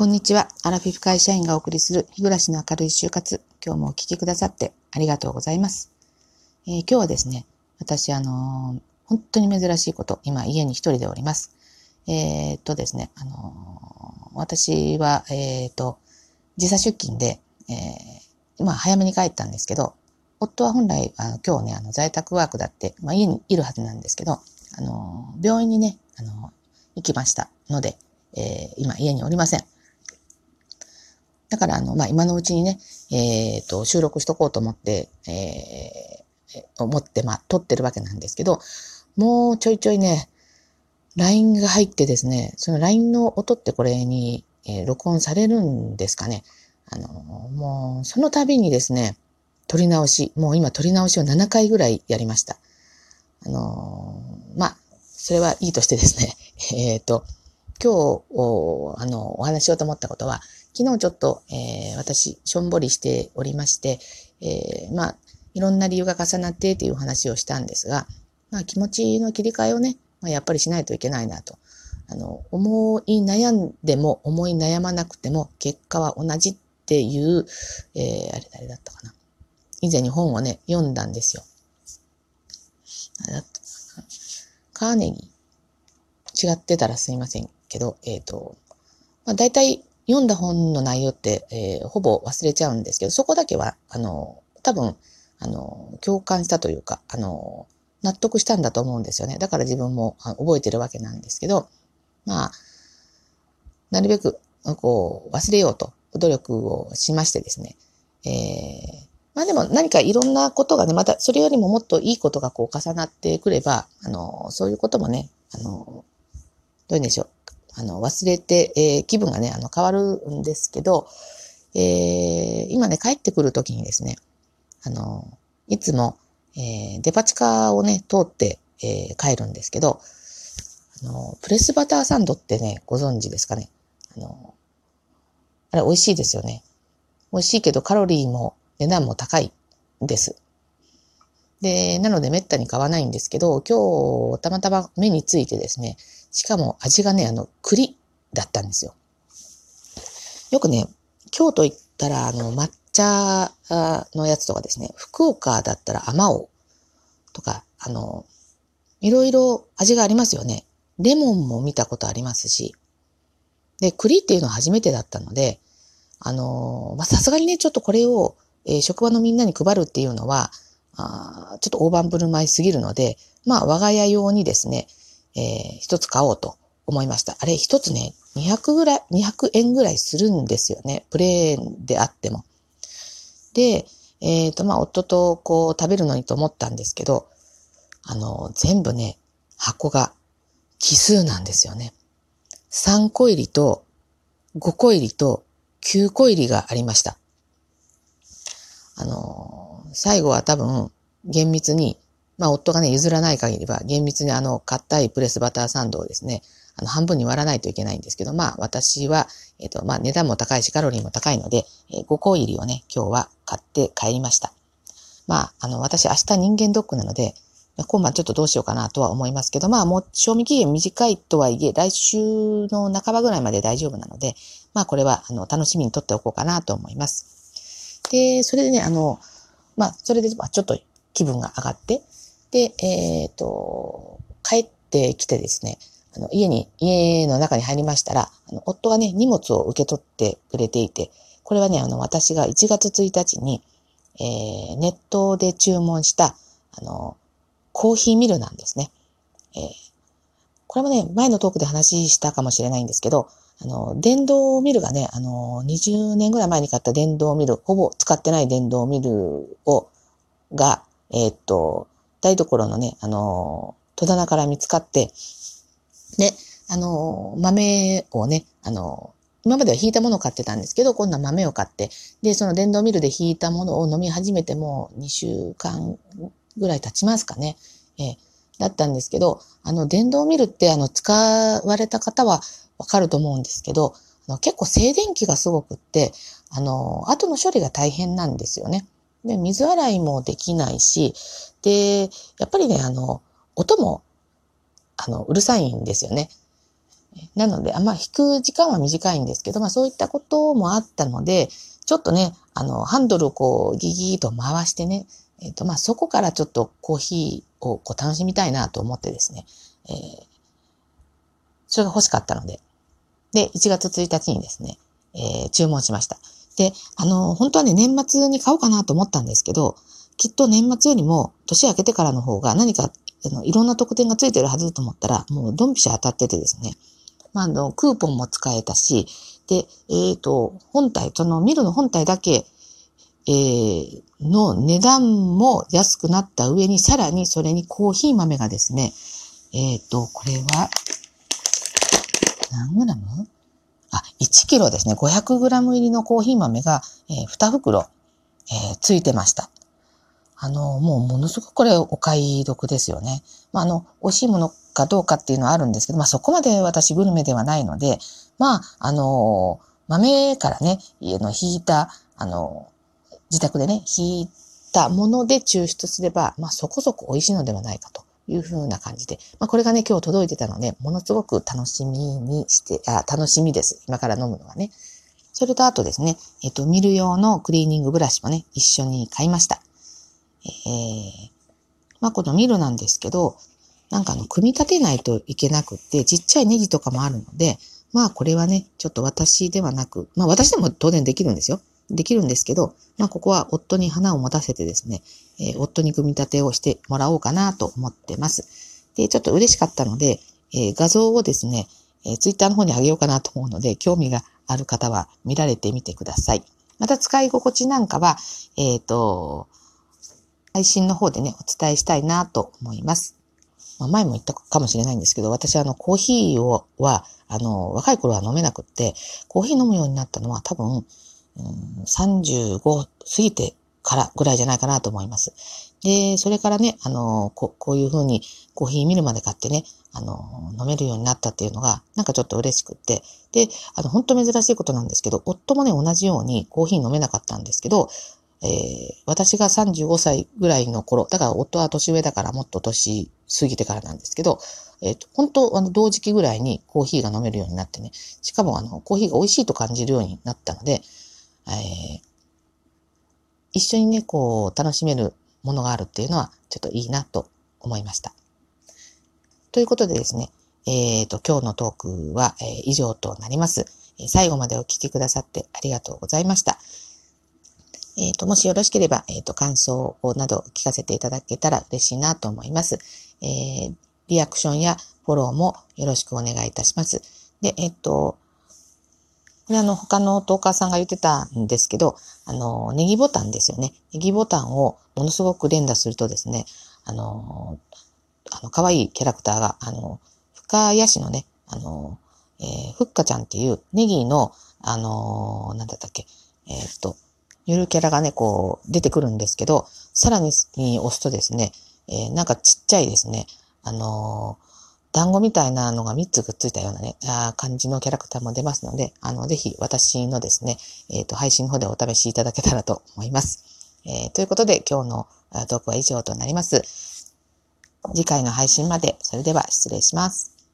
こんにちは。アラフィフ会社員がお送りする日暮らしの明るい就活。今日もお聞きくださってありがとうございます。えー、今日はですね、私、あのー、本当に珍しいこと、今家に一人でおります。えー、っとですね、あの私は、えっと、時差出勤で、えまあ早めに帰ったんですけど、夫は本来、あの今日ね、あの在宅ワークだって、まあ家にいるはずなんですけど、あの病院にね、あの行きましたので、え今家におりません。だから、あの、まあ、今のうちにね、えっ、ー、と、収録しとこうと思って、えー、思って、まあ、撮ってるわけなんですけど、もうちょいちょいね、LINE が入ってですね、その LINE の音ってこれに、えー、録音されるんですかね。あの、もう、その度にですね、撮り直し、もう今撮り直しを7回ぐらいやりました。あのまあ、それはいいとしてですね、えっ、ー、と、今日、あの、お話しようと思ったことは、昨日ちょっと、えー、私、しょんぼりしておりまして、えー、まあ、いろんな理由が重なってという話をしたんですが、まあ、気持ちの切り替えをね、まあ、やっぱりしないといけないなと。あの、思い悩んでも思い悩まなくても結果は同じっていう、えー、あれ誰だったかな。以前に本をね、読んだんですよ。あれだったカーネギー。違ってたらすいませんけど、えっ、ー、と、まあ、大体読んだ本の内容って、えー、ほぼ忘れちゃうんですけど、そこだけは、あの、多分、あの、共感したというか、あの、納得したんだと思うんですよね。だから自分も覚えてるわけなんですけど、まあ、なるべく、こう、忘れようと努力をしましてですね。えー、まあでも何かいろんなことがね、またそれよりももっといいことがこう重なってくれば、あの、そういうこともね、あの、どういうんでしょう。あの、忘れて、えー、気分がね、あの、変わるんですけど、えー、今ね、帰ってくるときにですね、あの、いつも、えー、デパ地下をね、通って、えー、帰るんですけど、あの、プレスバターサンドってね、ご存知ですかね？あの、あれ美味しいですよね。美味しいけどカロリーも値段も高いです。で、なので滅多に買わないんですけど、今日たまたま目についてですね、しかも味がね、あの、栗だったんですよ。よくね、京都行ったら、あの、抹茶のやつとかですね、福岡だったら甘おとか、あの、いろいろ味がありますよね。レモンも見たことありますし。で、栗っていうのは初めてだったので、あの、まさすがにね、ちょっとこれを、えー、職場のみんなに配るっていうのは、あちょっと大盤振る舞いすぎるので、まあ、我が家用にですね、えー、一つ買おうと思いました。あれ一つね、200ぐらい、200円ぐらいするんですよね。プレーンであっても。で、えっ、ー、と、まあ、夫とこう食べるのにと思ったんですけど、あの、全部ね、箱が奇数なんですよね。3個入りと5個入りと9個入りがありました。あの、最後は多分厳密にまあ、夫がね、譲らない限りは、厳密にあの、硬いプレスバターサンドをですね、あの、半分に割らないといけないんですけど、まあ、私は、えっ、と、まあ、値段も高いし、カロリーも高いので、えー、5個入りをね、今日は買って帰りました。まあ、あの、私明日人間ドックなので、今晩ちょっとどうしようかなとは思いますけど、まあ、もう、賞味期限短いとはいえ、来週の半ばぐらいまで大丈夫なので、まあ、これは、あの、楽しみにとっておこうかなと思います。で、それでね、あの、まあ、それで、まあ、ちょっと気分が上がって、で、えっ、ー、と、帰ってきてですね、あの家に、家の中に入りましたら、あの夫がね、荷物を受け取ってくれていて、これはね、あの、私が1月1日に、えー、ネットで注文した、あの、コーヒーミルなんですね。えー、これもね、前のトークで話したかもしれないんですけど、あの、電動ミルがね、あの、20年ぐらい前に買った電動ミル、ほぼ使ってない電動ミルを、が、えー、っと、台所のね、あの、戸棚から見つかって、で、あの、豆をね、あの、今までは引いたものを買ってたんですけど、今度は豆を買って、で、その電動ミルで引いたものを飲み始めてもう2週間ぐらい経ちますかね。えー、だったんですけど、あの、電動ミルってあの、使われた方はわかると思うんですけど、あの結構静電気がすごくって、あの、後の処理が大変なんですよね。で、水洗いもできないし、で、やっぱりね、あの、音も、あの、うるさいんですよね。なので、あまあ、引く時間は短いんですけど、まあ、そういったこともあったので、ちょっとね、あの、ハンドルをこう、ギギーと回してね、えっ、ー、と、まあ、そこからちょっとコーヒーをこう楽しみたいなと思ってですね、えー、それが欲しかったので、で、1月1日にですね、えー、注文しました。で、あの、本当はね、年末に買おうかなと思ったんですけど、きっと年末よりも年明けてからの方が何かあのいろんな特典がついてるはずだと思ったら、もうドンピシャ当たっててですね。まあ、あの、クーポンも使えたし、で、えっ、ー、と、本体、そのミルの本体だけ、えー、の値段も安くなった上に、さらにそれにコーヒー豆がですね、えっ、ー、と、これは、何グラムあ、1キロですね。500グラム入りのコーヒー豆が、えー、2袋、えー、ついてました。あの、もうものすごくこれお買い得ですよね。まあ、あの、美味しいものかどうかっていうのはあるんですけど、まあそこまで私グルメではないので、まあ、あの、豆からね、家の引いた、あの、自宅でね、引いたもので抽出すれば、まあそこそこ美味しいのではないかというふうな感じで、まあこれがね、今日届いてたので、ものすごく楽しみにして、あ、楽しみです。今から飲むのがね。それとあとですね、えっと、見る用のクリーニングブラシもね、一緒に買いました。えー、まあ、このミルなんですけど、なんかあの、組み立てないといけなくって、ちっちゃいネジとかもあるので、まあこれはね、ちょっと私ではなく、まあ私でも当然できるんですよ。できるんですけど、まあここは夫に花を持たせてですね、えー、夫に組み立てをしてもらおうかなと思ってます。で、ちょっと嬉しかったので、えー、画像をですね、えー、ツイッターの方にあげようかなと思うので、興味がある方は見られてみてください。また使い心地なんかは、えっ、と、配信の方でね、お伝えしたいなと思います。まあ、前も言ったかもしれないんですけど、私はあの、コーヒーを、は、あの、若い頃は飲めなくって、コーヒー飲むようになったのは多分、35過ぎてからぐらいじゃないかなと思います。で、それからね、あの、ここういう風にコーヒーミルまで買ってね、あの、飲めるようになったっていうのが、なんかちょっと嬉しくって、で、あの、本当珍しいことなんですけど、夫もね、同じようにコーヒー飲めなかったんですけど、えー、私が35歳ぐらいの頃、だから夫は年上だからもっと年過ぎてからなんですけど、えっ、ー、と、本当、あの、同時期ぐらいにコーヒーが飲めるようになってね、しかもあの、コーヒーが美味しいと感じるようになったので、えー、一緒にね、こう、楽しめるものがあるっていうのは、ちょっといいなと思いました。ということでですね、えっ、ー、と、今日のトークは、えー、以上となります。最後までお聞きくださってありがとうございました。えっ、と、もしよろしければ、えっ、と、感想など聞かせていただけたら嬉しいなと思います。えー、リアクションやフォローもよろしくお願いいたします。で、えっ、と、これあの、他のトーカーさんが言ってたんですけど、あの、ネギボタンですよね。ネギボタンをものすごく連打するとですね、あの、あの、可愛いキャラクターが、あの、深谷市のね、あの、えー、ふっかちゃんっていうネギの、あの、なんだったっけ、えー、っと、ゆるキャラがね、こう、出てくるんですけど、さらに押すとですね、えー、なんかちっちゃいですね、あのー、団子みたいなのが3つくっついたようなね、あ感じのキャラクターも出ますので、あの、ぜひ私のですね、えっ、ー、と、配信の方でお試しいただけたらと思います。えー、ということで、今日のトークは以上となります。次回の配信まで、それでは失礼します。